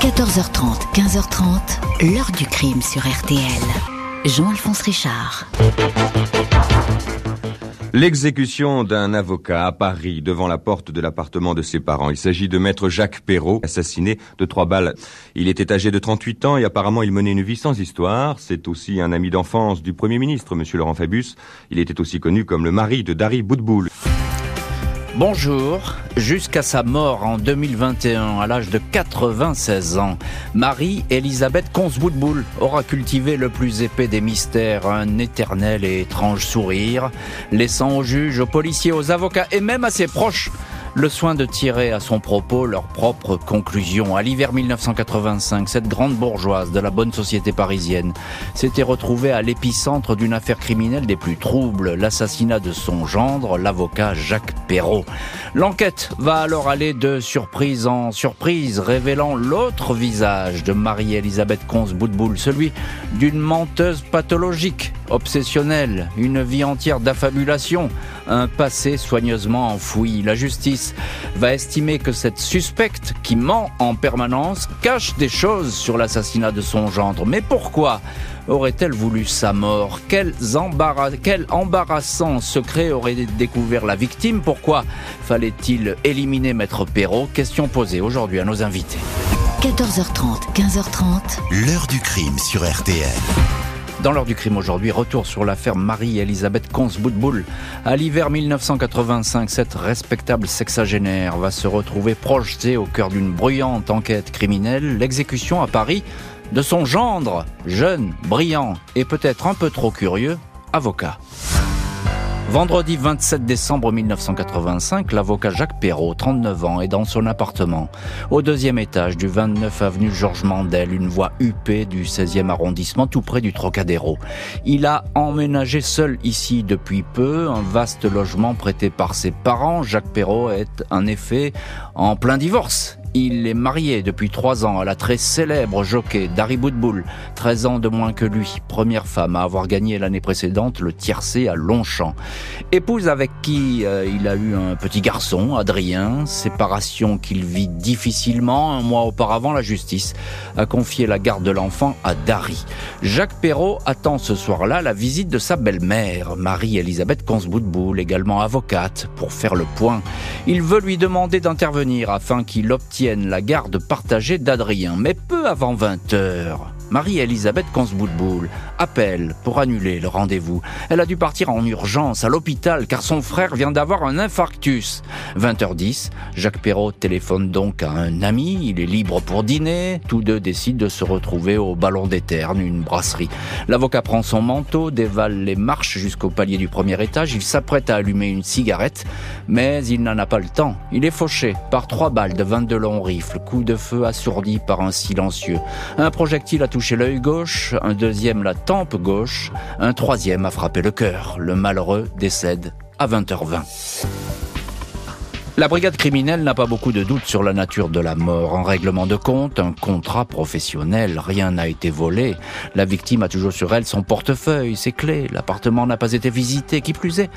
14h30, 15h30, l'heure du crime sur RTL. Jean-Alphonse Richard. L'exécution d'un avocat à Paris devant la porte de l'appartement de ses parents. Il s'agit de maître Jacques Perrault, assassiné de trois balles. Il était âgé de 38 ans et apparemment il menait une vie sans histoire. C'est aussi un ami d'enfance du Premier ministre, Monsieur Laurent Fabius. Il était aussi connu comme le mari de Dari Boudboul. Bonjour. Jusqu'à sa mort en 2021, à l'âge de 96 ans, Marie-Elisabeth Consboudboul aura cultivé le plus épais des mystères, un éternel et étrange sourire, laissant aux juges, aux policiers, aux avocats et même à ses proches le soin de tirer à son propos leurs propres conclusions. À l'hiver 1985, cette grande bourgeoise de la bonne société parisienne s'était retrouvée à l'épicentre d'une affaire criminelle des plus troubles, l'assassinat de son gendre, l'avocat Jacques Perrault. L'enquête va alors aller de surprise en surprise, révélant l'autre visage de Marie-Elisabeth Consboudboul, celui d'une menteuse pathologique, obsessionnelle, une vie entière d'affabulation, un passé soigneusement enfoui. La justice va estimer que cette suspecte qui ment en permanence cache des choses sur l'assassinat de son gendre. Mais pourquoi aurait-elle voulu sa mort? Quel, Quel embarrassant secret aurait découvert la victime? Pourquoi fallait-il éliminer Maître Perrault? Question posée aujourd'hui à nos invités. 14h30, 15h30. L'heure du crime sur RTL. Dans l'heure du crime aujourd'hui, retour sur l'affaire Marie-Elisabeth Consboudboul. À l'hiver 1985, cette respectable sexagénaire va se retrouver projetée au cœur d'une bruyante enquête criminelle, l'exécution à Paris de son gendre, jeune, brillant et peut-être un peu trop curieux, avocat. Vendredi 27 décembre 1985, l'avocat Jacques Perrault, 39 ans, est dans son appartement, au deuxième étage du 29 avenue Georges Mandel, une voie huppée du 16e arrondissement, tout près du Trocadéro. Il a emménagé seul ici depuis peu, un vaste logement prêté par ses parents. Jacques Perrault est en effet en plein divorce. Il est marié depuis trois ans à la très célèbre jockey Dari Boudboul, 13 ans de moins que lui, première femme à avoir gagné l'année précédente le tiercé à Longchamp. Épouse avec qui euh, il a eu un petit garçon, Adrien, séparation qu'il vit difficilement. Un mois auparavant, la justice a confié la garde de l'enfant à Dari. Jacques Perrault attend ce soir-là la visite de sa belle-mère, Marie-Elisabeth Consboudboul, également avocate, pour faire le point. Il veut lui demander d'intervenir afin qu'il obtienne la garde partagée d'Adrien. Mais peu avant 20 heures, Marie-Elisabeth Consboudboul appelle pour annuler le rendez-vous. Elle a dû partir en urgence à l'hôpital car son frère vient d'avoir un infarctus. 20h10, Jacques Perrault téléphone donc à un ami, il est libre pour dîner, tous deux décident de se retrouver au Ballon des Ternes, une brasserie. L'avocat prend son manteau, dévale les marches jusqu'au palier du premier étage, il s'apprête à allumer une cigarette, mais il n'en a pas le temps. Il est fauché par trois balles de 22 longs rifles, coup de feu assourdi par un silencieux. Un projectile a touché gauche, un deuxième la tempe gauche, un troisième a frappé le cœur. Le malheureux décède à 20h20. La brigade criminelle n'a pas beaucoup de doutes sur la nature de la mort. Un règlement de compte, un contrat professionnel, rien n'a été volé. La victime a toujours sur elle son portefeuille, ses clés. L'appartement n'a pas été visité. Qui plus est,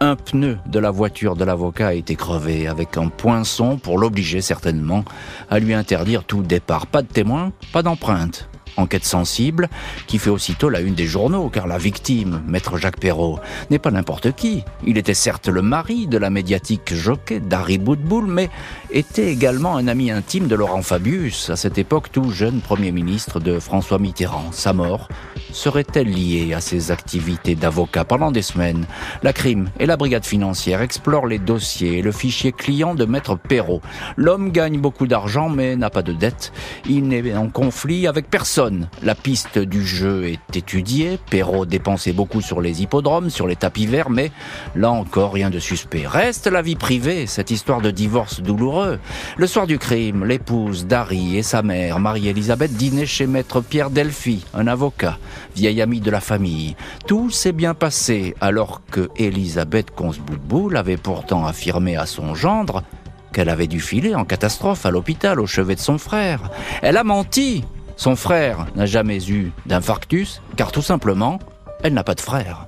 un pneu de la voiture de l'avocat a été crevé avec un poinçon pour l'obliger certainement à lui interdire tout départ. Pas de témoin, pas d'empreinte enquête sensible, qui fait aussitôt la une des journaux, car la victime, maître Jacques Perrault, n'est pas n'importe qui. Il était certes le mari de la médiatique jockey d'Harry Boudboul, mais était également un ami intime de Laurent Fabius, à cette époque tout jeune Premier ministre de François Mitterrand. Sa mort serait-elle liée à ses activités d'avocat pendant des semaines? La crime et la brigade financière explorent les dossiers et le fichier client de maître Perrault. L'homme gagne beaucoup d'argent mais n'a pas de dette. Il n'est en conflit avec personne la piste du jeu est étudiée. Perrault dépensait beaucoup sur les hippodromes, sur les tapis verts, mais là encore rien de suspect. Reste la vie privée, cette histoire de divorce douloureux. Le soir du crime, l'épouse d'Harry et sa mère, Marie-Elisabeth, dînaient chez maître Pierre Delphi, un avocat, vieil ami de la famille. Tout s'est bien passé alors que Elisabeth Consboudboul avait pourtant affirmé à son gendre qu'elle avait dû filer en catastrophe à l'hôpital au chevet de son frère. Elle a menti son frère n'a jamais eu d'infarctus, car tout simplement, elle n'a pas de frère.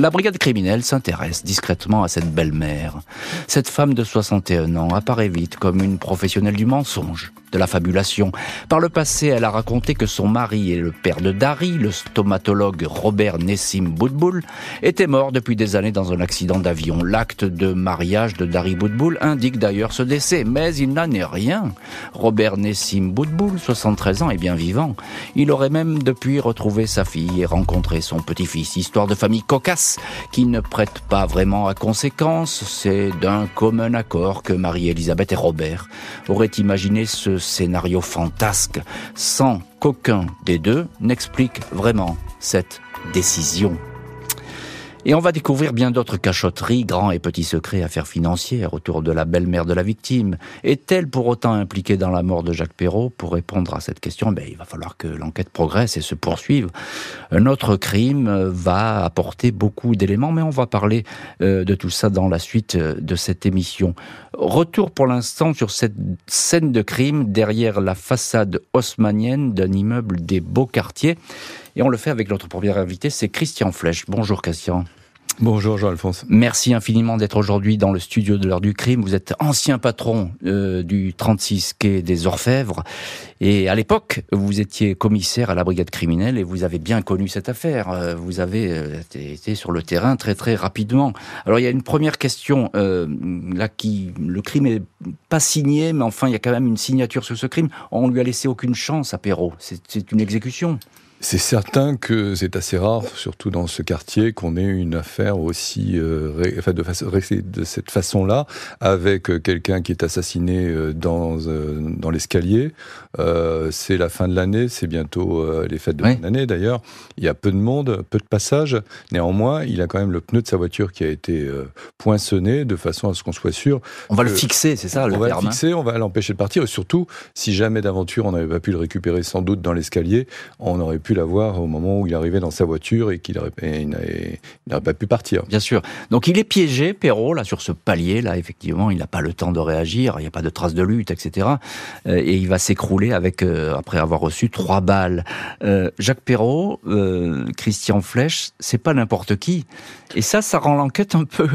La brigade criminelle s'intéresse discrètement à cette belle-mère. Cette femme de 61 ans apparaît vite comme une professionnelle du mensonge, de la fabulation. Par le passé, elle a raconté que son mari et le père de Dari, le stomatologue Robert Nessim Boudboul, était mort depuis des années dans un accident d'avion. L'acte de mariage de Dari Boudboul indique d'ailleurs ce décès, mais il n'en est rien. Robert Nessim Boudboul, 73 ans, est bien vivant. Il aurait même depuis retrouvé sa fille et rencontré son petit-fils. Histoire de famille cocasse qui ne prête pas vraiment à conséquence. C'est d'un commun accord que Marie-Elisabeth et Robert auraient imaginé ce scénario fantasque sans qu'aucun des deux n'explique vraiment cette décision. Et on va découvrir bien d'autres cachotteries, grands et petits secrets, affaires financières autour de la belle-mère de la victime. Est-elle pour autant impliquée dans la mort de Jacques Perrault Pour répondre à cette question, ben, il va falloir que l'enquête progresse et se poursuive. Un autre crime va apporter beaucoup d'éléments, mais on va parler euh, de tout ça dans la suite euh, de cette émission. Retour pour l'instant sur cette scène de crime derrière la façade haussmanienne d'un immeuble des beaux quartiers. Et on le fait avec notre premier invité, c'est Christian Flech. Bonjour Christian. Bonjour Jean-Alphonse. Merci infiniment d'être aujourd'hui dans le studio de l'heure du crime. Vous êtes ancien patron euh, du 36 quai des Orfèvres et à l'époque, vous étiez commissaire à la brigade criminelle et vous avez bien connu cette affaire. Euh, vous avez euh, été sur le terrain très très rapidement. Alors il y a une première question là qui le crime est pas signé, mais enfin il y a quand même une signature sur ce crime. On lui a laissé aucune chance à Perrault. C'est une exécution. C'est certain que c'est assez rare, surtout dans ce quartier, qu'on ait une affaire aussi, euh, enfin de, de, cette façon-là, avec euh, quelqu'un qui est assassiné euh, dans, dans l'escalier. c'est la fin de l'année, c'est bientôt les fêtes de l'année d'ailleurs. Il y a peu de monde, peu de passages. Néanmoins, il a quand même le pneu de sa voiture qui a été poinçonné de façon à ce qu'on soit sûr. On va le fixer, c'est ça le On va le hein fixer, on va l'empêcher de partir. Et surtout, si jamais d'aventure on n'avait pas pu le récupérer sans doute dans l'escalier, on aurait pu l'avoir au moment où il arrivait dans sa voiture et qu'il n'aurait pas pu partir. Bien sûr. Donc il est piégé, Perrault, là, sur ce palier, là, effectivement, il n'a pas le temps de réagir, il n'y a pas de traces de lutte, etc. Euh, et il va s'écrouler avec, euh, après avoir reçu trois balles. Euh, Jacques Perrault, Christian Flech, c'est pas n'importe qui. Et ça, ça rend l'enquête un peu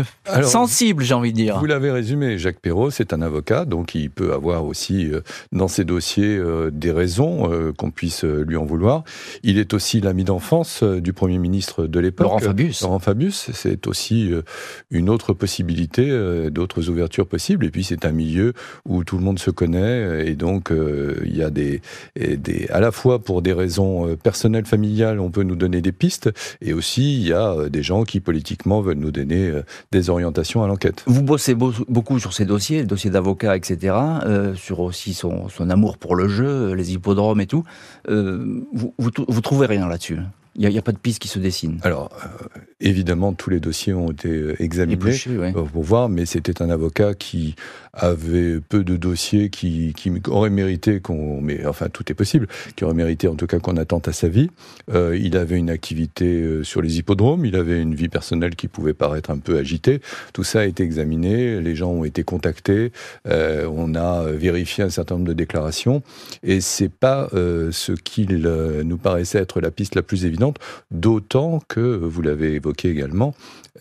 sensible, j'ai envie de dire. Vous l'avez résumé, Jacques Perrault, c'est un avocat, donc il peut avoir aussi dans ses dossiers des raisons qu'on puisse lui en vouloir. Il est aussi l'ami d'enfance euh, du Premier ministre de l'époque. Laurent Fabius. Laurent Fabius, c'est aussi euh, une autre possibilité, euh, d'autres ouvertures possibles. Et puis c'est un milieu où tout le monde se connaît et donc il y a des, des, à la fois pour des raisons personnelles, familiales, on peut nous donner des pistes, et aussi il y a des gens qui politiquement veulent nous donner des orientations à l'enquête. Vous bossez beaucoup sur ces dossiers, le dossier d'avocat, etc., sur aussi son, son, amour pour le jeu, les hippodromes et tout. vous, vous, vous trouvez rien là-dessus il n'y a, pas de piste qui se dessine. Alors, euh, évidemment, tous les dossiers ont été euh, examinés pour voir, mais c'était un avocat qui avait peu de dossiers, qui, qui aurait mérité qu'on, mais enfin tout est possible, qui aurait mérité en tout cas qu'on attente à sa vie. Euh, il avait une activité euh, sur les hippodromes, il avait une vie personnelle qui pouvait paraître un peu agitée. Tout ça a été examiné, les gens ont été contactés, euh, on a vérifié un certain nombre de déclarations, et c'est pas euh, ce qu'il nous paraissait être la piste la plus évidente, d'autant que vous l'avez évoqué également,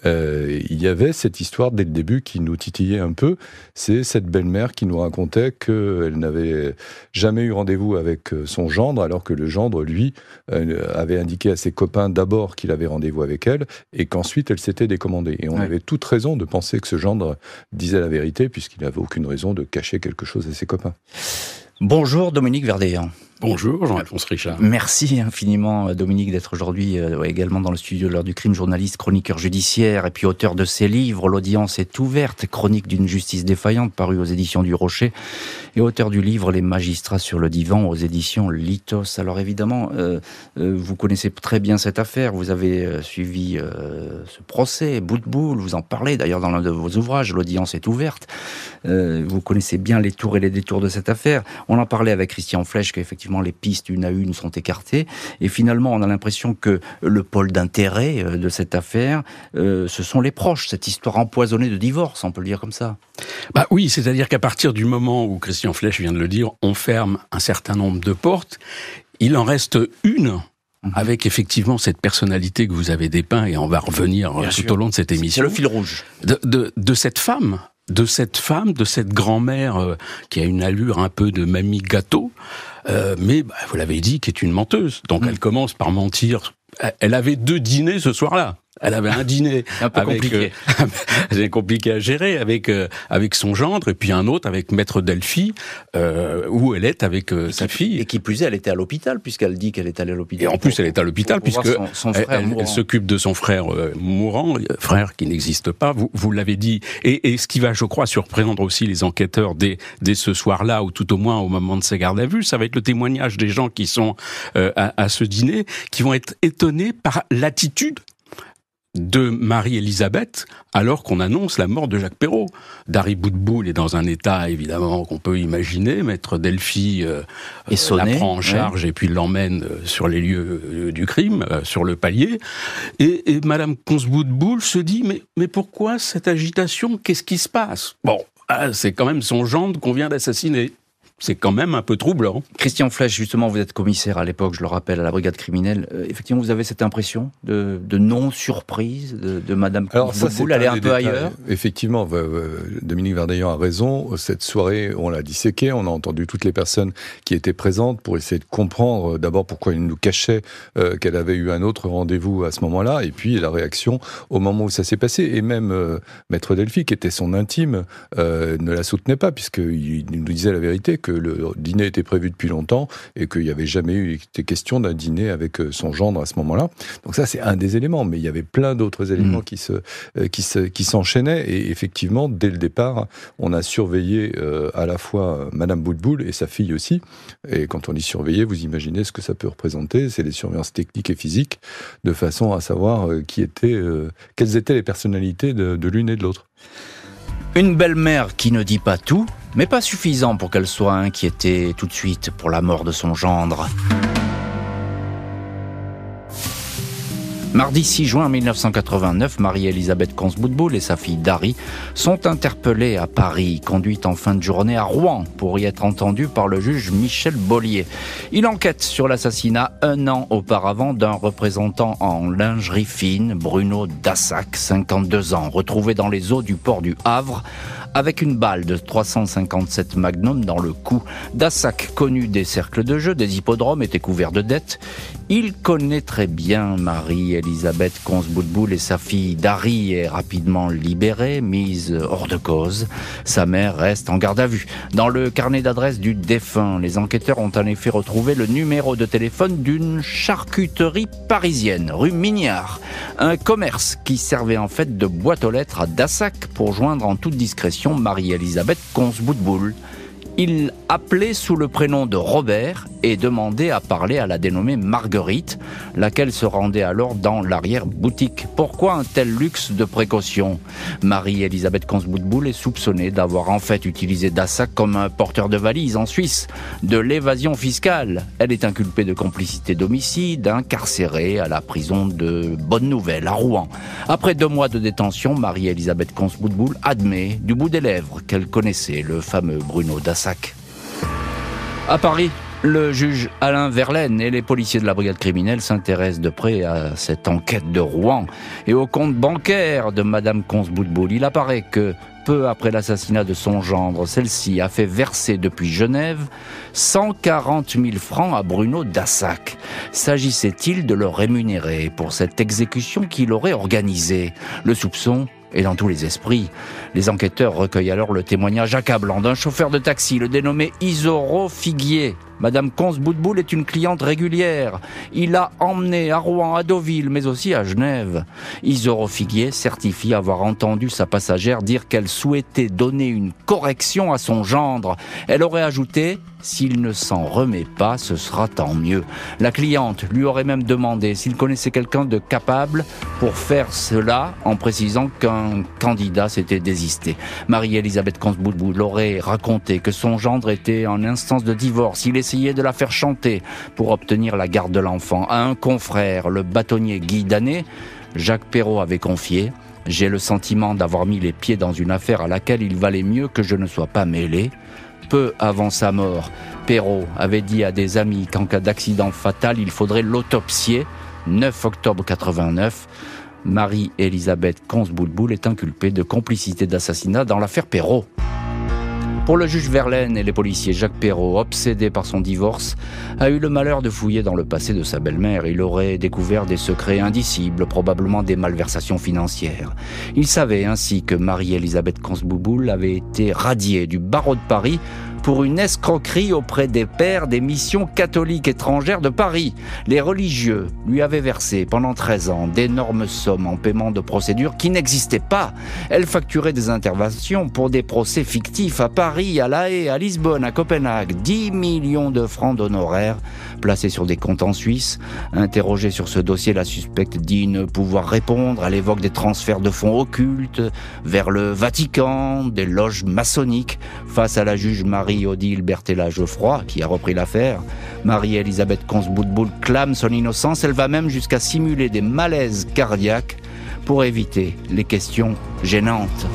euh, il y avait cette histoire dès le début qui nous titillait un peu. C'est cette belle-mère qui nous racontait qu'elle n'avait jamais eu rendez-vous avec euh, son gendre, alors que le gendre, lui, euh, avait indiqué à ses copains d'abord qu'il avait rendez-vous avec elle, et qu'ensuite elle s'était décommandée. Et on avait toute raison de penser que ce gendre disait la vérité, puisqu'il n'avait aucune raison de cacher quelque chose à ses copains. Bonjour Dominique Verdéan. Bonjour Jean-Alphonse Richard. Merci infiniment Dominique d'être aujourd'hui euh, également dans le studio de l'heure du crime, journaliste, chroniqueur judiciaire et puis auteur de ses livres L'audience est ouverte, chronique d'une justice défaillante paru aux éditions du Rocher et auteur du livre Les magistrats sur le divan aux éditions Litos. Alors évidemment, euh, euh, vous connaissez très bien cette affaire, vous avez suivi ce procès, bout de boule, vous en parlez d'ailleurs dans l'un de vos ouvrages, L'audience est ouverte. vous connaissez bien les tours et les détours de cette affaire. On en parlait avec Christian Flech qu'effectivement les pistes une à une sont écartées. Et finalement, on a l'impression que le pôle d'intérêt euh, de cette affaire, euh, ce sont les proches, cette histoire empoisonnée de divorce, on peut le dire comme ça. Bah oui, c'est-à-dire qu'à partir du moment où Christian Flech vient de le dire, on ferme un certain nombre de portes. Il en reste une mhm. avec effectivement cette personnalité que vous avez dépeint, et on va revenir tout au long de cette émission. C'est le fil rouge. De, de, de cette femme de cette femme, de cette grand-mère euh, qui a une allure un peu de mamie gâteau, euh, mais bah, vous l'avez dit, qui est une menteuse. Donc mm. elle commence par mentir. Elle avait deux dîners ce soir-là. Elle avait un dîner un peu compliqué, euh, compliqué à gérer avec euh, avec son gendre et puis un autre avec maître Delphi euh, où elle est avec euh, sa fille. Et qui plus est, elle était à l'hôpital puisqu'elle dit qu'elle est allée à l'hôpital. Et en plus, elle est à l'hôpital puisque son, elle, elle s'occupe de son frère mourant, frère qui n'existe pas. Vous vous l'avez dit. Et, et, ce qui va, je crois, surprendre aussi les enquêteurs dès dès ce soir-là ou tout au moins au moment de ses gardes à vue, ça va être le témoignage des gens qui sont à, à ce dîner, qui vont être étonnés par l'attitude de Marie-Élisabeth alors qu'on annonce la mort de Jacques Perrault. Dari Boudboul est dans un état évidemment qu'on peut imaginer. Maître Delphi euh, euh la prend en charge et puis l'emmène euh, sur les lieux euh, du crime, sur le palier. Et, et Madame Consboudboul se dit mais, mais pourquoi cette agitation? Qu'est-ce qui se passe? Bon, ah, c'est quand même son gendre qu'on vient d'assassiner c'est quand même un peu troublant. Christian Flech, justement, vous êtes commissaire à l'époque, je le rappelle, à la brigade criminelle. Euh, effectivement, vous avez cette impression de, non-surprise de, de, Madame Alors ça, elle est un peu ailleurs Effectivement, Dominique Verdaillon a raison. Cette soirée, on l'a disséquée, on a entendu toutes les personnes qui étaient présentes pour essayer de comprendre euh, d'abord pourquoi il nous cachait euh, qu'elle avait eu un autre rendez-vous à ce moment-là, et puis la réaction au moment où ça s'est passé. Et même Maître Delphi, qui était son intime, ne la soutenait pas, puisqu'il nous disait la vérité, que le dîner était prévu depuis longtemps et qu'il n'y avait jamais eu été question d'un dîner avec euh, son gendre à ce moment-là. Donc ça, c'est un des éléments, mais il y avait plein d'autres éléments mm. qui se euh, qui se, qui s'enchaînaient et effectivement, dès le départ, on a surveillé euh, à la fois Madame Boutboul et sa fille aussi. Et quand on dit surveiller, vous imaginez ce que ça peut représenter. C'est des surveillances techniques et physiques de façon à savoir qui étaient, quelles étaient les personnalités de, de l'une et de l'autre. Une belle-mère qui ne dit pas tout, mais pas suffisant pour qu'elle soit inquiétée tout de suite pour la mort de son gendre. Mardi 6 juin 1989, Marie-Elisabeth Consboudboul et sa fille Dari sont interpellées à Paris, conduites en fin de journée à Rouen pour y être entendues par le juge Michel Bollier. Il enquête sur l'assassinat un an auparavant d'un représentant en lingerie fine, Bruno Dassac, 52 ans, retrouvé dans les eaux du port du Havre avec une balle de 357 Magnum dans le cou. Dassac, connu des cercles de jeu, des hippodromes, était couvert de dettes. Il connaît très bien Marie-Elisabeth Consboudboul et sa fille Dari est rapidement libérée, mise hors de cause. Sa mère reste en garde à vue. Dans le carnet d'adresse du défunt, les enquêteurs ont en effet retrouvé le numéro de téléphone d'une charcuterie parisienne, rue Mignard. Un commerce qui servait en fait de boîte aux lettres à Dassac pour joindre en toute discrétion Marie-Elisabeth Consboudboul. Il appelait sous le prénom de Robert et demandait à parler à la dénommée Marguerite, laquelle se rendait alors dans l'arrière-boutique. Pourquoi un tel luxe de précaution? Marie-Elisabeth Consboudboul est soupçonnée d'avoir en fait utilisé Dassac comme un porteur de valise en Suisse, de l'évasion fiscale. Elle est inculpée de complicité d'homicide, incarcérée à la prison de Bonne Nouvelle à Rouen. Après deux mois de détention, Marie-Elisabeth Consboudboul admet du bout des lèvres qu'elle connaissait le fameux Bruno À Paris, le juge Alain Verlaine et les policiers de la brigade criminelle s'intéressent de près à cette enquête de Rouen et au compte bancaire de Madame Consboudboul. Il apparaît que peu après l'assassinat de son gendre, celle-ci a fait verser depuis Genève 140 000 francs à Bruno Dassac. S'agissait-il de le rémunérer pour cette exécution qu'il aurait organisée? Le soupçon et dans tous les esprits. Les enquêteurs recueillent alors le témoignage accablant d'un chauffeur de taxi, le dénommé Isoro Figuier. Madame Consboudboul est une cliente régulière. Il l'a emmenée à Rouen, à Deauville, mais aussi à Genève. Isoro Figuier certifie avoir entendu sa passagère dire qu'elle souhaitait donner une correction à son gendre. Elle aurait ajouté s'il ne s'en remet pas, ce sera tant mieux. La cliente lui aurait même demandé s'il connaissait quelqu'un de capable pour faire cela en précisant qu'un candidat s'était désisté. Marie-Elisabeth Consboudboul aurait raconté que son gendre était en instance de divorce. Essayait de la faire chanter pour obtenir la garde de l'enfant. À un confrère, le bâtonnier Guy Danet, Jacques Perrault avait confié j'ai le sentiment d'avoir mis les pieds dans une affaire à laquelle il valait mieux que je ne sois pas mêlé. peu avant sa mort. Perrault avait dit à des amis qu'en cas d'accident fatal, il faudrait l'autopsier. 9 octobre 89, Marie-Elisabeth Consboulboul est inculpée de complicité d'assassinat dans l'affaire Perrault. Pour le juge Verlaine et les policiers, Jacques Perrault, obsédé par son divorce, a eu le malheur de fouiller dans le passé de sa belle-mère. Il aurait découvert des secrets indicibles, probablement des malversations financières. Il savait ainsi que Marie-Elisabeth Consbouboul avait été radiée du barreau de Paris pour une escroquerie auprès des pères des missions catholiques étrangères de Paris. Les religieux lui avaient versé pendant 13 ans d'énormes sommes en paiement de procédures qui n'existaient pas. Elle facturait des interventions pour des procès fictifs à Paris, à La Haye, à Lisbonne, à Copenhague. 10 millions de francs d'honoraires placés sur des comptes en Suisse. Interrogée sur ce dossier, la suspecte dit ne pouvoir répondre. Elle évoque des transferts de fonds occultes vers le Vatican, des loges maçonniques. Face à la juge Marie Marie-Odile Bertella Geoffroy, qui a repris l'affaire. Marie-Elisabeth Consboudboul clame son innocence. Elle va même jusqu'à simuler des malaises cardiaques pour éviter les questions gênantes.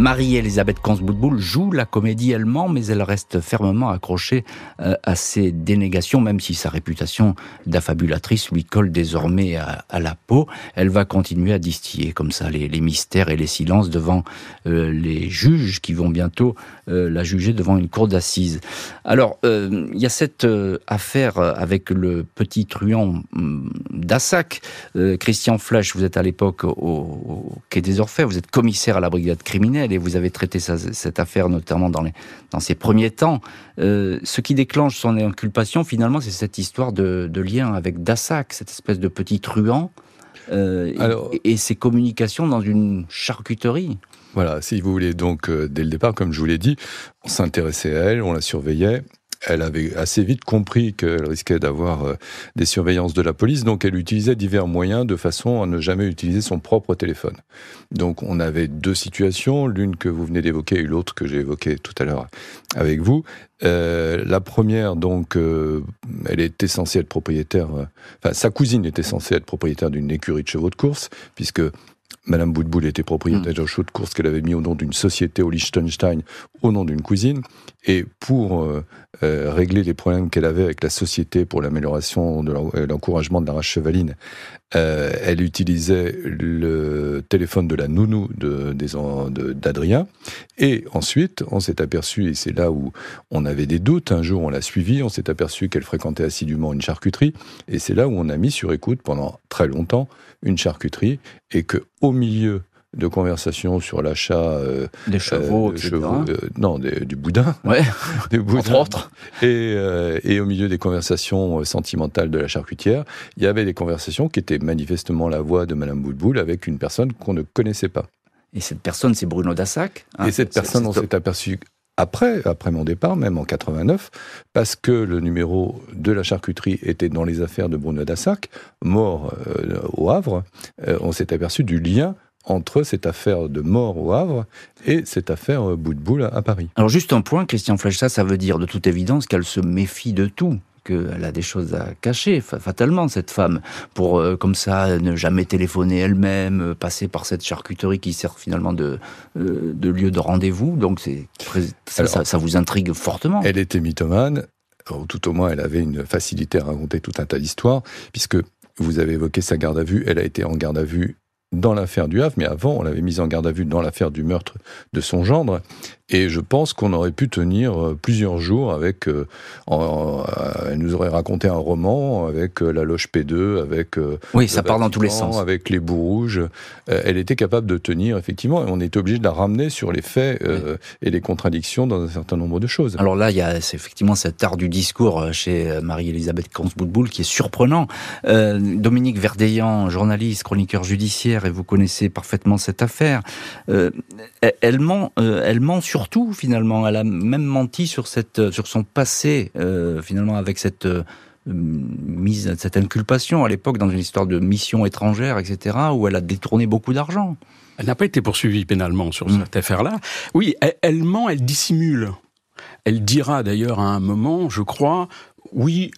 Marie-Elisabeth Consboudboul joue la comédie elle-même, mais elle reste fermement accrochée euh, à ses dénégations, même si sa réputation d'affabulatrice lui colle désormais à, la peau. Elle va continuer à distiller comme ça les, mystères et les silences devant euh, les juges qui vont bientôt euh, la juger devant une cour d'assises. Alors, il y a cette affaire avec le petit truand hum, d'Assac. Christian Flash, vous êtes à l'époque au, au Quai des Orfèvres, vous êtes commissaire à la brigade criminelle et vous avez traité cette affaire notamment dans, les, dans ses premiers temps. Euh, ce qui déclenche son inculpation, finalement, c'est cette histoire de, lien avec Dassac, cette espèce de petit truand, euh, et, ses communications dans une charcuterie. Voilà, si vous voulez, donc euh, dès le départ, comme je vous l'ai dit, on s'intéressait à elle, on la surveillait, elle avait assez vite compris qu'elle risquait d'avoir euh, des surveillances de la police, donc elle utilisait divers moyens de façon à ne jamais utiliser son propre téléphone. Donc on avait deux situations, l'une que vous venez d'évoquer et l'autre que j'ai évoquée tout à l'heure avec vous. Euh, la première, donc, euh, elle était censée être propriétaire, enfin sa cousine était censée être propriétaire d'une écurie de chevaux de course, puisque Madame Boudboul était propriétaire d'un chevaux de course qu'elle avait mis au nom d'une société au Liechtenstein, au nom d'une cousine. Et pour euh, euh, régler les problèmes qu'elle avait avec la société pour l'amélioration de euh, l'encouragement de la race chevaline, elle utilisait le téléphone de la nounou d'Adrien. De, et ensuite, on s'est aperçu, et c'est là où on avait des doutes, un jour on l'a suivi, on s'est aperçu qu'elle fréquentait assidûment une charcuterie. Et c'est là où on a mis sur écoute pendant très longtemps une charcuterie et que au milieu de conversations sur l'achat euh, des chevaux, euh, euh, non, du boudin, ouais, des boudins, autres, et, et au milieu des conversations sentimentales de la charcutière, il y avait des conversations qui étaient manifestement la voix de Madame Boudboul avec une personne qu'on ne connaissait pas. Et cette personne, c'est Bruno Dassac. Hein, et cette personne, on s'est aperçu après, après mon départ, même en 89, parce que le numéro de la charcuterie était dans les affaires de Bruno Dassac, mort euh, au Havre, euh, on s'est aperçu du lien entre cette affaire de mort au Havre et cette affaire bout de boule à Paris. Alors juste un point, Christian Flechta, ça veut dire de toute évidence qu'elle se méfie de tout qu'elle a des choses à cacher, fatalement, cette femme, pour euh, comme ça ne jamais téléphoner elle-même, euh, passer par cette charcuterie qui sert finalement de, euh, de lieu de rendez-vous. Donc c'est ça, ça, vous intrigue fortement. Elle était mythomane, ou tout au moins elle avait une facilité à raconter tout un tas d'histoires, puisque vous avez évoqué sa garde à vue, elle a été en garde à vue dans l'affaire du Havre, mais avant, on l'avait mise en garde à vue dans l'affaire du meurtre de son gendre. Et je pense qu'on aurait pu tenir euh, plusieurs jours avec. Euh, euh, elle nous aurait raconté un roman avec la loge P2, avec. oui, ça part dans tous les sens. Avec les bouts rouges. elle était capable de tenir, effectivement, et on était obligé de la ramener sur les faits et les contradictions dans un certain nombre de choses. Alors là, il y a effectivement cet art du discours chez Marie-Elisabeth Kansboudboul qui est surprenant. Dominique Verdeillan, journaliste, chroniqueur judiciaire, et vous connaissez parfaitement cette affaire, elle ment, elle ment sur surtout finalement. Elle a même menti sur cette, sur son passé euh, finalement avec cette euh, mise, cette inculpation à l'époque dans une histoire de mission étrangère, etc., où elle a détourné beaucoup d'argent. Elle n'a pas été poursuivie pénalement sur mm. cette affaire-là. Oui, elle, ment, elle dissimule. Elle dira d'ailleurs à un moment, je crois, oui,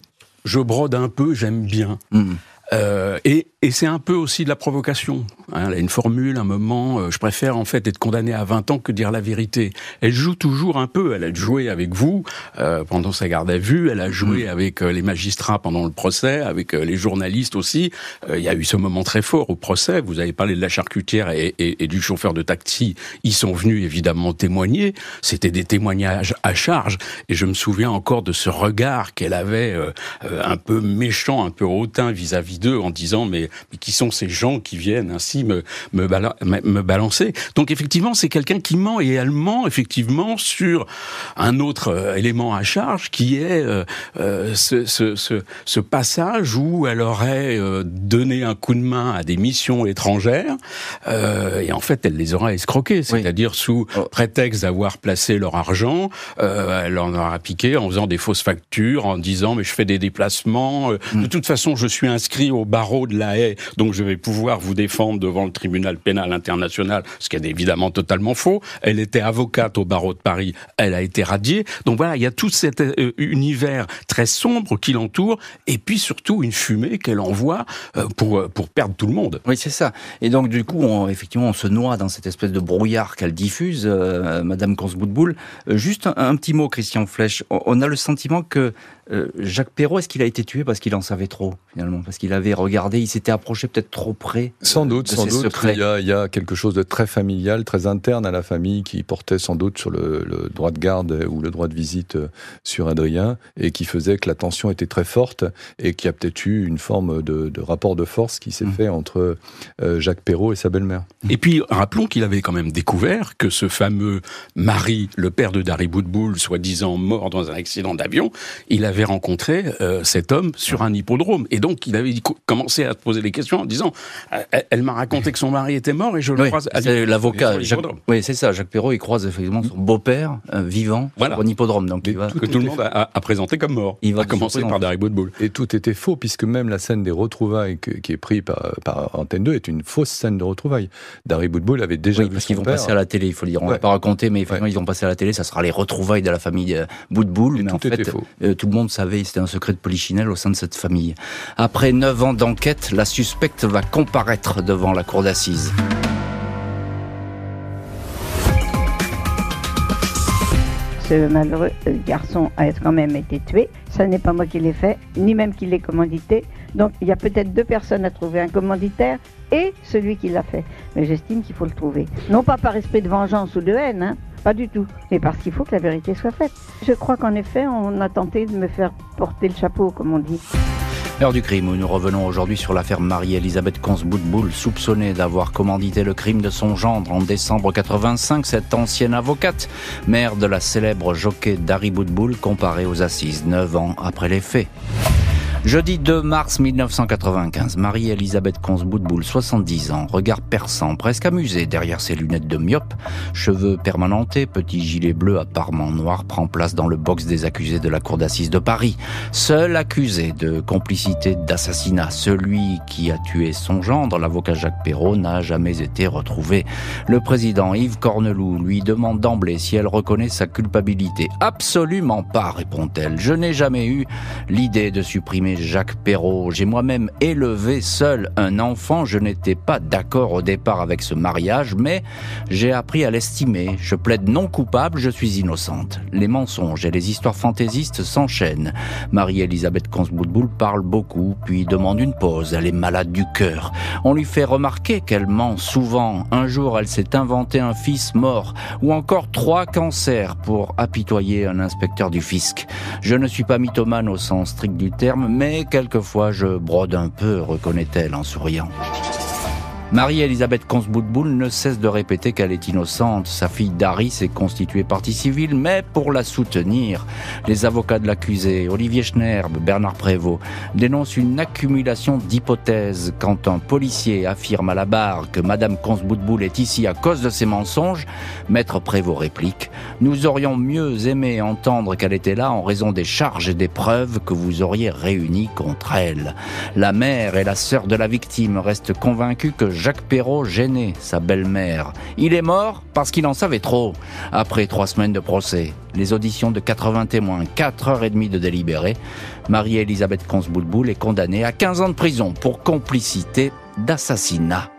je brode un peu, j'aime bien. Mm. Euh, et et c'est un peu aussi de la provocation. Hein, elle a une formule, un moment, euh, je préfère en fait être condamné à 20 ans que dire la vérité. Elle joue toujours un peu, elle a joué avec vous euh, pendant sa garde à vue, elle a joué mm. avec euh, les magistrats pendant le procès, avec les journalistes aussi. Il y a eu ce moment très fort au procès, vous avez parlé de la charcutière et, et, et du chauffeur de taxi, ils sont venus évidemment témoigner, c'était des témoignages à charge, et je me souviens encore de ce regard qu'elle avait un peu méchant, un peu hautain vis-à-vis d'eux en disant mais, mais qui sont ces gens qui viennent ainsi me, me, balancer? Donc effectivement, c'est quelqu'un qui ment et elle ment effectivement sur un autre euh, élément à charge qui est euh, euh, ce, ce, ce, passage où elle aurait donné un coup de main à des missions étrangères et en fait elle les aura escroquées, c'est-à-dire sous oh. prétexte d'avoir placé leur argent, elle en aura piqué en faisant des fausses factures, en disant mais je fais des déplacements, mm. de toute façon je suis inscrit au barreau de la donc je vais pouvoir vous défendre de devant le tribunal pénal international, ce qui est évidemment totalement faux. Elle était avocate au barreau de Paris, elle a été radiée. Donc voilà, il y a tout cet euh, univers très sombre qui l'entoure, et puis surtout une fumée qu'elle envoie euh, pour, euh, pour perdre tout le monde. Oui, c'est ça. Et donc du coup, effectivement, on se noie dans cette espèce de brouillard qu'elle diffuse, Madame Consboutboul. juste un, petit mot, Christian Flech. On a le sentiment que Jacques Perrault, est-ce qu'il a été tué parce qu'il en savait trop, finalement? Parce qu'il avait regardé, il s'était approché peut-être trop près Sans doute, sans doute. Il y, a, il y, a, quelque chose de très familial, très interne à la famille qui portait sans doute sur le, le, droit de garde ou le droit de visite euh, sur Adrien et qui faisait que la tension était très forte et qui a peut-être eu une forme de, de, rapport de force qui s'est mmh. fait entre euh, Jacques Perrault et sa belle-mère. Et puis, rappelons qu'il avait quand même découvert que ce fameux mari, le père de Dari Boudboul, soi-disant mort dans un accident d'avion, il avait rencontré euh, cet homme sur un hippodrome. Et donc, il avait commencé à se poser des questions en disant, elle m'a raconté que son mari était mort et je le croise. L'avocat, oui, c'est ça. Jacques Perrault, il croise effectivement son beau-père euh, vivant voilà. au hippodrome. Donc il va... que tout le monde a, présenté comme mort. Il va commencer par Darry Boudboul. Et tout était faux puisque même la scène des retrouvailles qui est prise par, par, Antenne 2 est une fausse scène de retrouilles. Darry Boudboul avait déjà vu parce qu'ils vont passer à la télé. Il faut dire, on va pas raconter, mais effectivement ils vont passer à la télé. Ça sera les retrouvailles de la famille euh, Boudboul. Mais tout en fait, faux. Euh, tout le monde savait, c'était un secret de polichinelle au sein de cette famille. Après neuf ans d'enquête, la suspecte va comparaître devant la cour d'assises. Ce malheureux garçon a quand même été tué. Ce n'est pas moi qui l'ai fait, ni même qui l'ai commandité. Donc il y a peut-être deux personnes à trouver, un commanditaire et celui qui l'a fait. Mais j'estime qu'il faut le trouver. Non pas par respect de vengeance ou de haine, hein, pas du tout, mais parce qu'il faut que la vérité soit faite. Je crois qu'en effet, on a tenté de me faire porter le chapeau, comme on dit. L'heure du crime où nous revenons aujourd'hui sur l'affaire Marie-Elisabeth Consboutboul, soupçonnée d'avoir commandité le crime de son gendre en décembre 85. Cette ancienne avocate, mère de la célèbre jockey Dari Boudboul, comparée aux assises neuf ans après les faits. Jeudi 2 mars 1995, Marie-Elisabeth Consboutboul, 70 ans, regard perçant, presque amusé derrière ses lunettes de myope, cheveux permanentés, petit gilet bleu à parement noir, prend place dans le box des accusés de la cour d'assises de Paris. Seul accusé de complicité d'assassinat, celui qui a tué son gendre, l'avocat Jacques Perrault, n'a jamais été retrouvé. Le président Yves Corneloup lui demande d'emblée si elle reconnaît sa culpabilité. Absolument pas, répond-elle. Je n'ai jamais eu l'idée de supprimer Jacques Perrault. J'ai moi-même élevé seul un enfant. Je n'étais pas d'accord au départ avec ce mariage, mais j'ai appris à l'estimer. Je plaide non coupable, je suis innocente. Les mensonges et les histoires fantaisistes s'enchaînent. Marie-Elisabeth Consboudboul parle beaucoup, puis demande une pause. Elle est malade du cœur. On lui fait remarquer qu'elle ment souvent. Un jour, elle s'est inventé un fils mort, ou encore trois cancers pour apitoyer un inspecteur du fisc. Je ne suis pas mythomane au sens strict du terme, mais mais quelquefois je brode un peu, reconnaît-elle en souriant. Marie-Elisabeth Consboutboul ne cesse de répéter qu'elle est innocente. Sa fille Dari s'est constituée partie civile, mais pour la soutenir, les avocats de l'accusé, Olivier Schnerb, Bernard Prévost, dénoncent une accumulation d'hypothèses. Quand un policier affirme à la barre que Madame Consboutboul est ici à cause de ses mensonges, Maître Prévost réplique Nous aurions mieux aimé entendre qu'elle était là en raison des charges et des preuves que vous auriez réunies contre elle. La mère et la sœur de la victime restent convaincues que Jacques Perrault gênait sa belle-mère. Il est mort parce qu'il en savait trop. Après trois semaines de procès, les auditions de 80 témoins, 4 heures et demie de délibéré, Marie-Elisabeth Consboulboul est condamnée à 15 ans de prison pour complicité d'assassinat.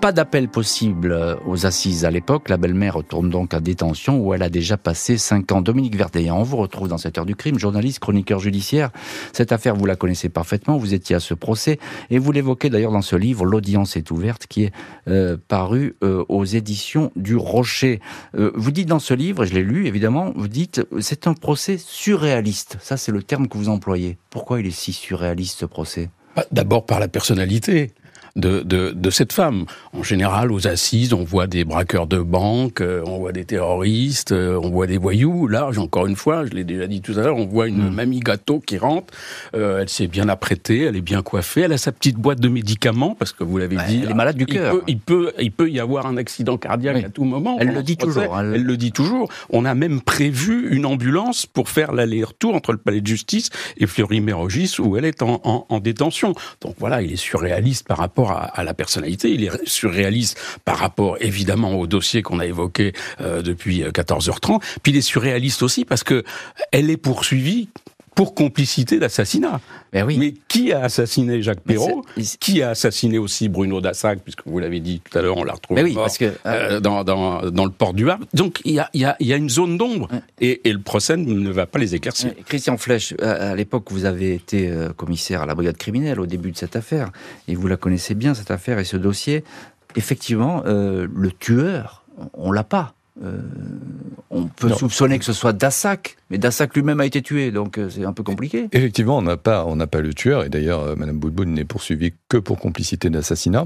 Pas d'appel possible euh, aux assises à l'époque. La belle-mère retourne donc à détention où elle a déjà passé cinq ans. Dominique Verdeillan, on vous retrouve dans cette heure du crime, journaliste, chroniqueur judiciaire. Cette affaire, vous la connaissez parfaitement. Vous étiez à ce procès et vous l'évoquez d'ailleurs dans ce livre, L'audience est ouverte, qui est euh, paru euh, aux éditions du Rocher. vous dites dans ce livre, et je l'ai lu évidemment, vous dites c'est un procès surréaliste. Ça, c'est le terme que vous employez. Pourquoi il est si surréaliste ce procès? Bah, D'abord par la personnalité de, de, de, cette femme. En général, aux assises, on voit des braqueurs de banque, euh, on voit des terroristes, euh, on voit des voyous. Là, encore une fois, je l'ai déjà dit tout à l'heure, on voit une mm. mamie gâteau qui rentre. Euh, elle s'est bien apprêtée, elle est bien coiffée, elle a sa petite boîte de médicaments parce que vous l'avez dit. Elle est malade du cœur. Il peut, il peut, y avoir un accident cardiaque à tout moment. Elle le dit toujours. Elle... le dit toujours. On a même prévu une ambulance pour faire l'aller-retour entre le palais de justice et Fleury-Mérogis où elle est en, en, en détention. Donc voilà, il est surréaliste par rapport à, la personnalité, il est surréaliste par rapport évidemment au dossier qu'on a évoqué euh, depuis 14h30, euh, puis il est surréaliste aussi parce que elle est poursuivie pour complicité d'assassinat. Ben oui. Mais qui a assassiné Jacques Perrault Qui a assassiné aussi Bruno Dassac, puisque vous l'avez dit tout à l'heure, on l'a retrouvé ben oui, parce que, euh, euh, dans, dans, dans, le port du Havre. Donc il y a, y, a, y a, une zone d'ombre, et, et, le procès ne va pas les éclaircir. Christian Flech, à, l'époque, vous avez été euh, commissaire à la brigade criminelle au début de cette affaire, et vous la connaissez bien, cette affaire et ce dossier. Effectivement, le tueur, on l'a pas. Euh, on peut soupçonner que ce soit Dassac, mais Dassac lui-même a été tué, donc euh, c'est un peu compliqué. Effectivement, on n'a pas, on n'a pas le tueur, et d'ailleurs, euh, Madame Boudboul n'est poursuivie que pour complicité d'assassinat.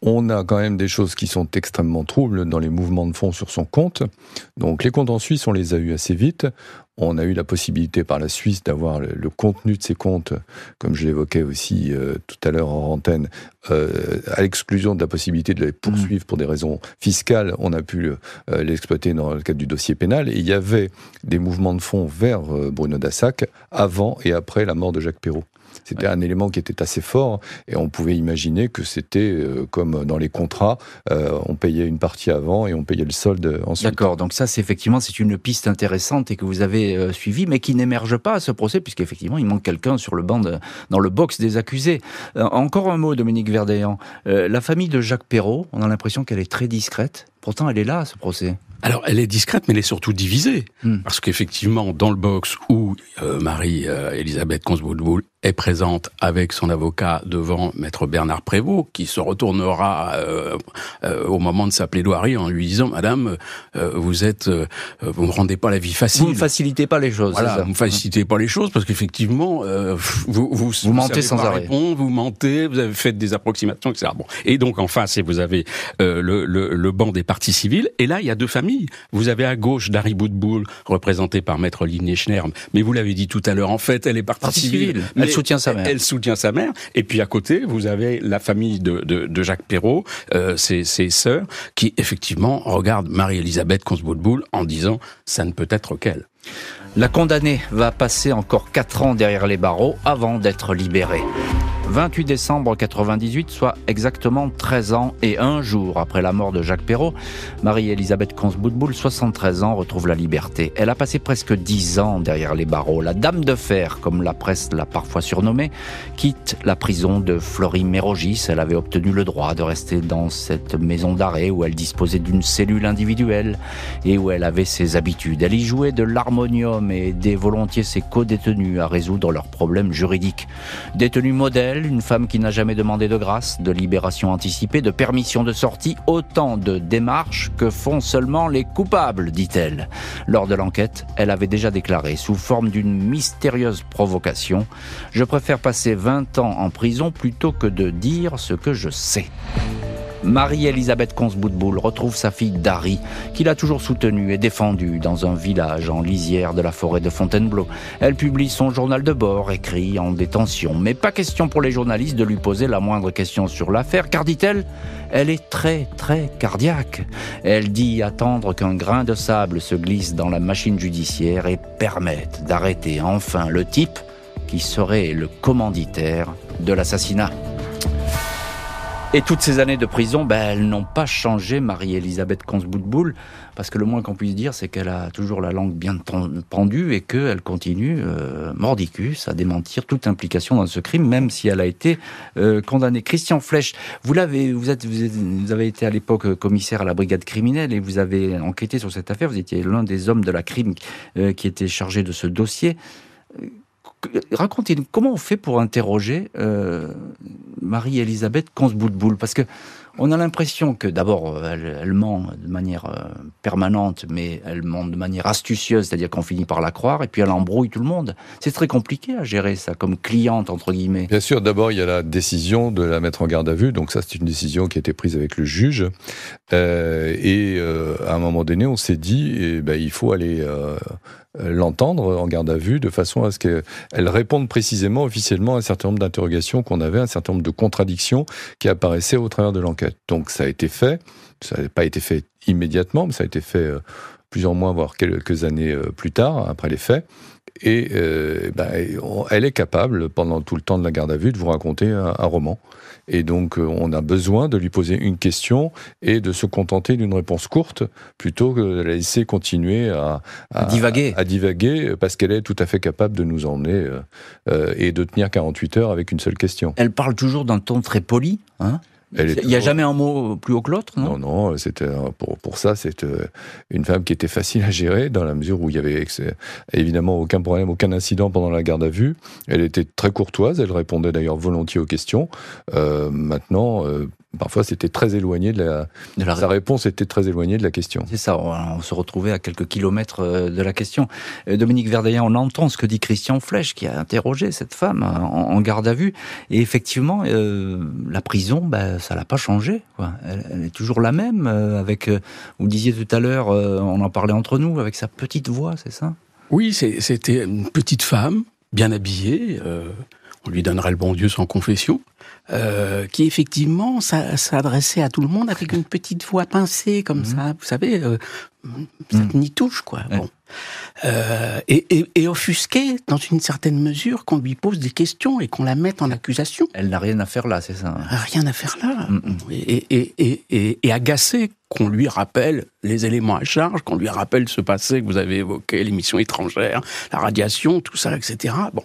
On a quand même des choses qui sont extrêmement troubles dans les mouvements de fonds sur son compte. Donc, les comptes en Suisse, on les a eus assez vite. On a eu la possibilité par la Suisse d'avoir le, contenu de ces comptes, comme je l'évoquais aussi euh, tout à l'heure en antenne, euh, à l'exclusion de la possibilité de les poursuivre pour des raisons fiscales. On a pu euh, l'exploiter dans le cadre du dossier pénal. Et il y avait des mouvements de fonds vers Bruno Dassac avant et après la mort de Jacques Perrault. C'était un élément qui était assez fort et on pouvait imaginer que c'était euh, comme dans les contrats, euh, on payait une partie avant et on payait le solde ensuite. D'accord, donc ça c'est effectivement c'est une piste intéressante et que vous avez euh, suivie, mais qui n'émerge pas à ce procès puisqu'effectivement il manque quelqu'un sur le banc dans le box des accusés. encore un mot, Dominique Verdeillan. la famille de Jacques Perrault, on a l'impression qu'elle est très discrète. Pourtant, elle est là, ce procès. Alors, elle est discrète, mais elle est surtout divisée. Hmm. Parce qu'effectivement, dans le box où Marie-Elisabeth euh, est présente avec son avocat devant maître Bernard Prévost, qui se retournera euh, euh, au moment de sa plaidoirie en lui disant Madame, euh, vous êtes, vous me rendez pas la vie facile. Vous ne facilitez pas les choses. Voilà, vous ne facilitez pas les choses parce qu'effectivement, vous, vous, vous, mentez sans arrêt. vous mentez, vous avez fait des approximations, etc. Bon. Et donc en face, vous avez le, le, le, banc des partis civils. Et là, il y a deux familles. Vous avez à gauche Dari Boudboul, représenté par maître Ligne Schnerm. Mais vous l'avez dit tout à l'heure, en fait, elle est partie, civile. Elle soutient sa mère. Elle soutient sa mère. Et puis à côté, vous avez la famille de, de, de Jacques Perrault, euh, ses, ses sœurs, qui effectivement regardent Marie-Elisabeth Consboudboul en disant ça ne peut être qu'elle. La condamnée va passer encore 4 ans derrière les barreaux avant d'être libérée. 28 décembre 98, soit exactement 13 ans et un jour après la mort de Jacques Perrault, Marie-Elisabeth Consboudboul, 73 ans, retrouve la liberté. Elle a passé presque 10 ans derrière les barreaux. La Dame de Fer, comme la presse l'a parfois surnommée, quitte la prison de Flory-Mérogis. Elle avait obtenu le droit de rester dans cette maison d'arrêt où elle disposait d'une cellule individuelle et où elle avait ses habitudes. Elle y jouait de l'harmonium et aidait volontiers ses co-détenus à résoudre leurs problèmes juridiques. Détenue modèle, une femme qui n'a jamais demandé de grâce, de libération anticipée, de permission de sortie, autant de démarches que font seulement les coupables, dit-elle. Lors de l'enquête, elle avait déjà déclaré, sous forme d'une mystérieuse provocation, Je préfère passer 20 ans en prison plutôt que de dire ce que je sais. Marie-Elisabeth Consboudboul retrouve sa fille Dari, qu'il a toujours soutenue et défendue dans un village en lisière de la forêt de Fontainebleau. Elle publie son journal de bord, écrit en détention. Mais pas question pour les journalistes de lui poser la moindre question sur l'affaire, car dit-elle, elle est très très cardiaque. Elle dit attendre qu'un grain de sable se glisse dans la machine judiciaire et permette d'arrêter enfin le type qui serait le commanditaire de l'assassinat. Et toutes ces années de prison, ben, elles n'ont pas changé Marie-Elisabeth Consboutboul, parce que le moins qu'on puisse dire, c'est qu'elle a toujours la langue bien pendue et qu'elle continue, euh, mordicus, à démentir toute implication dans ce crime, même si elle a été euh, condamnée. Christian Flech, vous, l'avez, vous, êtes, vous, avez été à l'époque commissaire à la brigade criminelle et vous avez enquêté sur cette affaire. Vous étiez l'un des hommes de la crime euh, qui était chargé de ce dossier racontez-nous comment on fait pour interroger euh, Marie-Elisabeth Consboutboul Parce que on a l'impression que d'abord, elle, ment de manière euh, permanente, mais elle ment de manière astucieuse, c'est-à-dire qu'on finit par la croire, et puis elle embrouille tout le monde. C'est très compliqué à gérer ça, comme cliente, entre guillemets. Bien sûr, d'abord, il y a la décision de la mettre en garde à vue, donc ça, c'est une décision qui a été prise avec le juge. Euh, et à un moment donné, on s'est dit, eh ben, il faut aller euh, l'entendre en garde à vue de façon à ce qu'elle réponde précisément, officiellement, à un certain nombre d'interrogations qu'on avait, un certain nombre de contradictions qui apparaissaient au travers de l'enquête. Donc ça a été fait. Ça n'a pas été fait immédiatement, mais ça a été fait euh, plusieurs mois, voire quelques années euh, plus tard, après les faits. Et ben, elle est capable, pendant tout le temps de la garde à vue, de vous raconter un roman. Et donc, euh, on a besoin de lui poser une question et de se contenter d'une réponse courte plutôt que de la laisser continuer à, divaguer. À, divaguer parce qu'elle est tout à fait capable de nous emmener euh, euh, et de tenir 48 heures avec une seule question. Elle parle toujours d'un ton très poli, hein il n'y a jamais un mot plus haut que l'autre, non? Non, non, c'était pour, pour ça, c'est une femme qui était facile à gérer dans la mesure où il y avait évidemment aucun problème, aucun incident pendant la garde à vue. Elle était très courtoise, elle répondait d'ailleurs volontiers aux questions. Euh, maintenant, euh, parfois c'était très éloigné de la, de la... sa réponse était très éloignée de la question. C'est ça, on, se retrouvait à quelques kilomètres euh, de la question. Euh, Dominique Verdeillan, on entend ce que dit Christian Flech qui a interrogé cette femme en, garde à vue et effectivement euh, la prison bah, ça l'a pas changé quoi. Elle, est toujours la même avec vous disiez tout à l'heure on en parlait entre nous avec sa petite voix, c'est ça? Oui, c'était une petite femme bien habillée on lui donnerait le bon Dieu sans confession, euh, qui effectivement s'adressait à tout le monde avec une petite voix pincée comme mhm. ça, vous savez, euh, ça mhm. n'y touche quoi. Bon. Euh, et, et, et, offusqué dans une certaine mesure qu'on lui pose des questions et qu'on la mette en accusation. Elle n'a rien à faire là, c'est ça hein. Rien à faire là. Et, et, agacé qu'on lui rappelle les éléments à charge, qu'on lui rappelle ce passé que vous avez évoqué, l'émission étrangère, la radiation, tout ça, etc. Bon.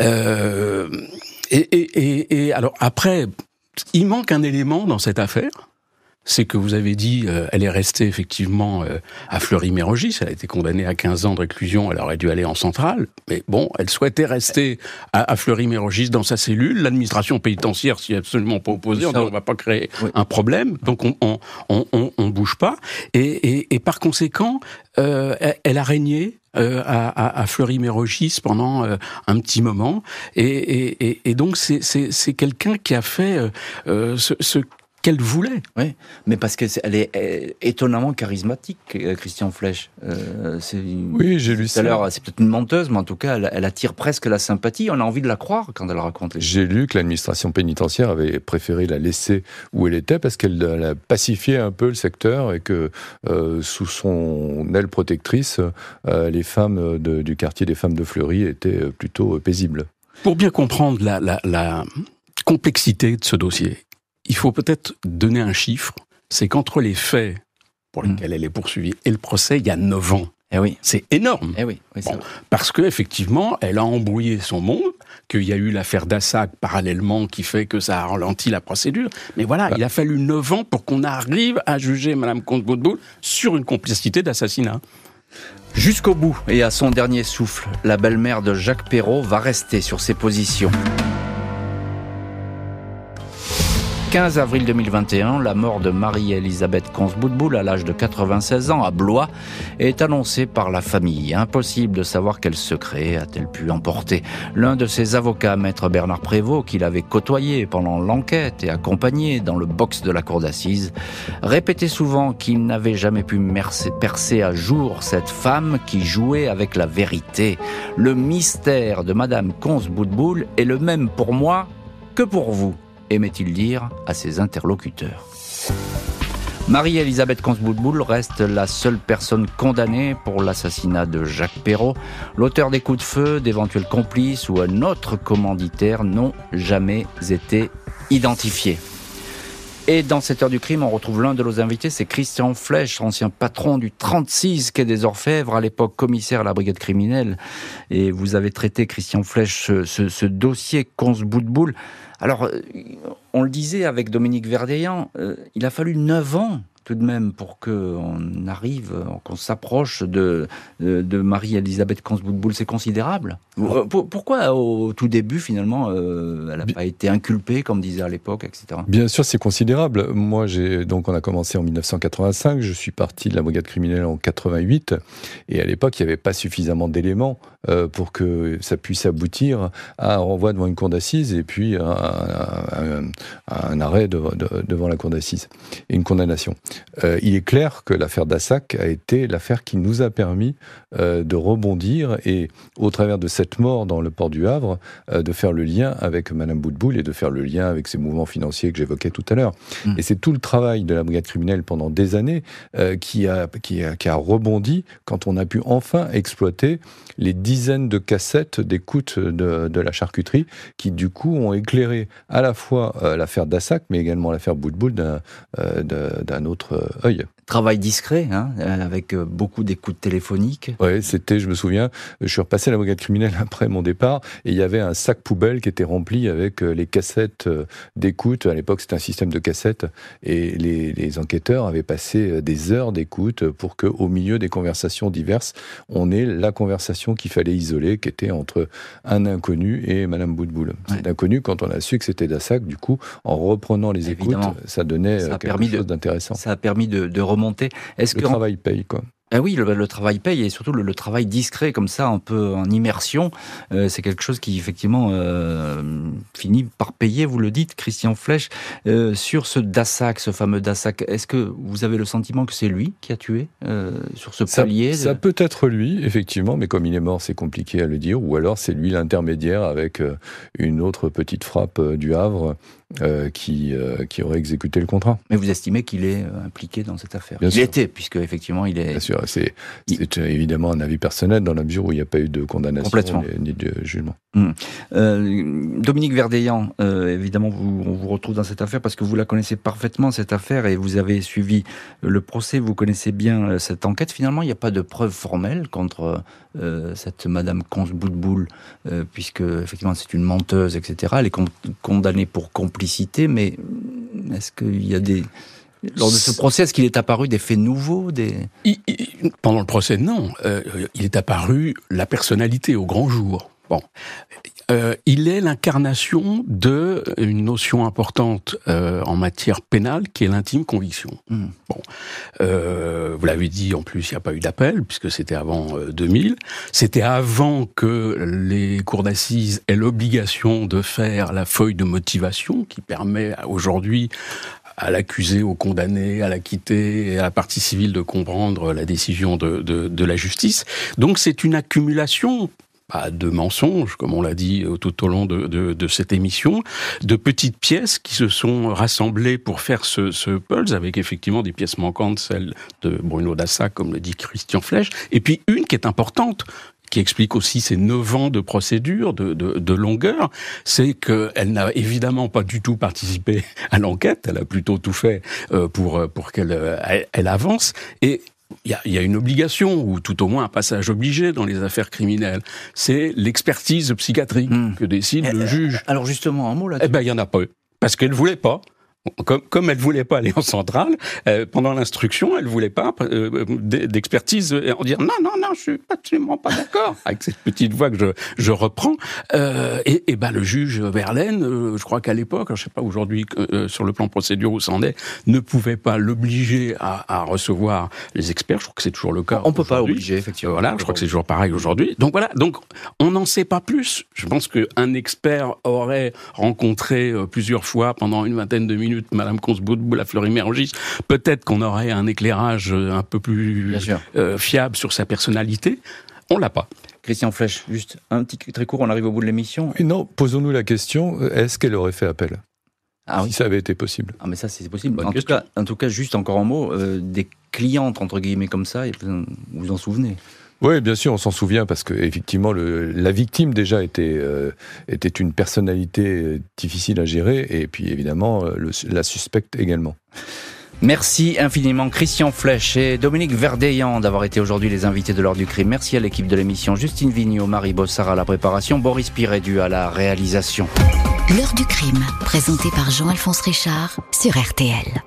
Euh, et alors après, il manque un élément dans cette affaire. C'est que vous avez dit, euh, elle est restée effectivement euh, à Fleury-Mérogis, elle a été condamnée à 15 ans de réclusion, elle aurait dû aller en centrale, mais bon, elle souhaitait rester à, Fleury-Mérogis dans sa cellule, l'administration pénitentiaire s'y est absolument pas opposée, on ne va pas créer un problème, donc on on, on, on, bouge pas, et, et, par conséquent, euh, elle a régné euh, à, à, Fleury-Mérogis pendant un petit moment. Et, et, et donc, c'est quelqu'un qui a fait euh, ce, ce, qu'elle voulait. Oui, mais parce qu'elle est étonnamment charismatique, euh, Christian Flech. Euh, oui, j'ai lu ça. C'est peut-être une menteuse, mais en tout cas, elle, attire presque la sympathie. On a envie de la croire quand elle raconte J'ai lu que l'administration pénitentiaire avait préféré la laisser où elle était parce qu'elle a pacifié un peu le secteur et que euh, sous son aile protectrice, les femmes du quartier des femmes de Fleury étaient plutôt paisibles. Pour bien comprendre la, la complexité de ce dossier, il faut peut-être donner un chiffre, c'est qu'entre les faits pour mm. lesquels elle est poursuivie et le procès, il y a 9 ans. Eh oui. C'est énorme. Eh oui, parce que effectivement, elle a embrouillé son monde, qu'il y a eu l'affaire d'Assac parallèlement qui fait que ça a ralenti la procédure. Mais voilà, bah. il a fallu 9 ans pour qu'on arrive à juger Madame comte Boudboul sur une complicité d'assassinat. Jusqu'au bout et à son dernier souffle, la belle-mère de Jacques Perrault va rester sur ses positions. 15 avril 2021, la mort de Marie-Elisabeth Consboudboul à l'âge de 96 ans à Blois est annoncée par la famille. Impossible de savoir quel secret a-t-elle pu emporter. L'un de ses avocats, maître Bernard Prévost, qu'il avait côtoyé pendant l'enquête et accompagné dans le box de la cour d'assises, répétait souvent qu'il n'avait jamais pu percer à jour cette femme qui jouait avec la vérité. Le mystère de Madame Consboudboul est le même pour moi que pour vous aimait-il dire à ses interlocuteurs. Marie-Elisabeth Consboudboul reste la seule personne condamnée pour l'assassinat de Jacques Perrault. L'auteur des coups de feu, d'éventuels complices ou un autre commanditaire n'ont jamais été identifiés. Et dans cette heure du crime, on retrouve l'un de nos invités, c'est Christian Flech, ancien patron du 36 quai des Orfèvres, à l'époque commissaire à la brigade criminelle. Et vous avez traité, Christian Flech, ce, ce, dossier Conce bout de boule. Alors, euh, on le disait avec Dominique Verdeillan, euh, il a fallu 9 ans tout de même pour qu'on arrive, qu'on s'approche de, de, Marie-Elisabeth Kansboutboul, c'est considérable. Pourquoi au tout début, finalement, euh, elle n'a pas été inculpée, comme disait à l'époque, etc. Bien sûr, c'est considérable. Moi, j'ai donc on a commencé en 1985, je suis parti de la brigade criminelle en 88, et à l'époque, il n'y avait pas suffisamment d'éléments euh, pour que ça puisse aboutir à un renvoi devant une cour d'assises et puis à, un arrêt devant la cour d'assises et une condamnation. Euh, il est clair que l'affaire Dassac a été l'affaire qui nous a permis euh, de rebondir et, au travers de cette mort dans le port du Havre, euh, de faire le lien avec Madame Boutboul et de faire le lien avec ces mouvements financiers que j'évoquais tout à l'heure. Mmh. Et c'est tout le travail de la brigade criminelle pendant des années qui, a, qui, a, qui a rebondi quand on a pu enfin exploiter les dizaines de cassettes d'écoute de, la charcuterie qui, du coup, ont éclairé à la fois l'affaire Dassac, mais également l'affaire Boutboul d'un autre euh, œil. Travail discret, hein, euh, avec euh, beaucoup d'écoutes téléphoniques. Oui, c'était, je me souviens, je suis repassé à la brigade criminelle après mon départ, et il y avait un sac poubelle qui était rempli avec les cassettes d'écoute. À l'époque, c'était un système de cassettes, et les, enquêteurs avaient passé des heures d'écoute pour que, au milieu des conversations diverses, on ait la conversation qu'il fallait isoler, qui était entre un inconnu et Madame Boutboul. C'est inconnu quand on a su que c'était Dassac. Du coup, en reprenant les écoutes, ça donnait quelque chose d'intéressant ça a permis de, de remonter. Est-ce le travail paye, quoi. Ah oui, le, travail paye et surtout le, travail discret comme ça, un peu en immersion, euh, c'est quelque chose qui effectivement euh, finit par payer. Vous le dites, Christian Flech, euh, sur ce Dassac, ce fameux Dassac. Est-ce que vous avez le sentiment que c'est lui qui a tué sur ce palier Ça, peut être lui, effectivement, mais comme il est mort, c'est compliqué à le dire. Ou alors c'est lui l'intermédiaire avec une autre petite frappe du Havre euh, qui, euh, qui aurait exécuté le contrat. Mais vous estimez qu'il est euh, impliqué dans cette affaire? Il était, puisque effectivement il est. Bien sûr, c'est évidemment un avis personnel dans la mesure où il n'y a pas eu de condamnation ni, de jugement. Hum. Dominique Verdeillan, évidemment, vous, on vous retrouve dans cette affaire parce que vous la connaissez parfaitement, cette affaire, et vous avez suivi le procès, vous connaissez bien cette enquête. Finalement, il n'y a pas de preuve formelle contre cette Madame Consboutboul, puisque effectivement c'est une menteuse, etc. Elle est condamnée pour mais est-ce qu'il y a des... Lors de ce procès, est-ce qu'il est apparu des faits nouveaux. Pendant le procès, non. Euh, il est apparu la personnalité au grand jour. Bon, euh, il est l'incarnation de une notion importante euh, en matière pénale qui est l'intime conviction. Hmm. Bon, euh, vous l'avez dit, en plus, il n'y a pas eu d'appel puisque c'était avant 2000. C'était avant que les cours d'assises aient l'obligation de faire la feuille de motivation qui permet aujourd'hui à l'accusé, au condamné, à l'acquitté et à la partie civile de comprendre la décision de, de, de la justice. Donc c'est une accumulation pas de mensonges, comme on l'a dit euh, tout au long de, de, de, cette émission, de petites pièces qui se sont rassemblées pour faire ce, ce pulse, avec effectivement des pièces manquantes, celle de Bruno Dassa, comme le dit Christian Flech, et puis une qui est importante, qui explique aussi ces neuf ans de procédure, de, de, de longueur, c'est qu'elle n'a évidemment pas du tout participé à l'enquête, elle a plutôt tout fait euh, pour, pour qu'elle elle avance, et il y, a, une obligation, ou tout au moins un passage obligé dans les affaires criminelles. C'est l'expertise psychiatrique hmm. que décide le juge. Alors justement, un mot là-dessus. Eh ben, il y en a pas. Parce qu'elle voulait pas. Comme, comme elle voulait pas aller en centrale, euh, pendant l'instruction, elle voulait pas euh, d'expertise euh, en dire non, non, non, je suis absolument pas d'accord avec cette petite voix que je, je reprends. Et, et ben le juge Verlaine, je crois qu'à l'époque, je sais pas aujourd'hui sur le plan procédure où ça en est, ne pouvait pas l'obliger à, à, recevoir les experts. Je crois que c'est toujours le cas. On peut pas obliger effectivement. Voilà, je crois que c'est toujours pareil aujourd'hui. Donc voilà, donc on n'en sait pas plus. Je pense qu'un expert aurait rencontré plusieurs fois pendant une vingtaine de minutes Madame la Fleury-Mérogis, peut-être qu'on aurait un éclairage euh, un peu plus euh, fiable sur sa personnalité. On l'a pas. Christian Flech, juste un petit très court, on arrive au bout de l'émission. Non, posons-nous la question, est-ce qu'elle aurait fait appel? Ah, si ça avait été possible. Ah mais ça c'est possible. En tout, cas, en tout cas, juste encore un mot, euh, des clientes entre guillemets comme ça, vous vous en souvenez? Oui, bien sûr, on s'en souvient parce que effectivement, le, la victime déjà était euh, était une personnalité difficile à gérer et puis évidemment le, la suspecte également. Merci infiniment Christian Flech et Dominique Verdeillan d'avoir été aujourd'hui les invités de l'ordre du crime. Merci à l'équipe de l'émission Justine Vignot, Marie Bossard à la préparation, Boris Pirédu à la réalisation. L'heure du crime, présenté par Jean-Alphonse Richard sur RTL.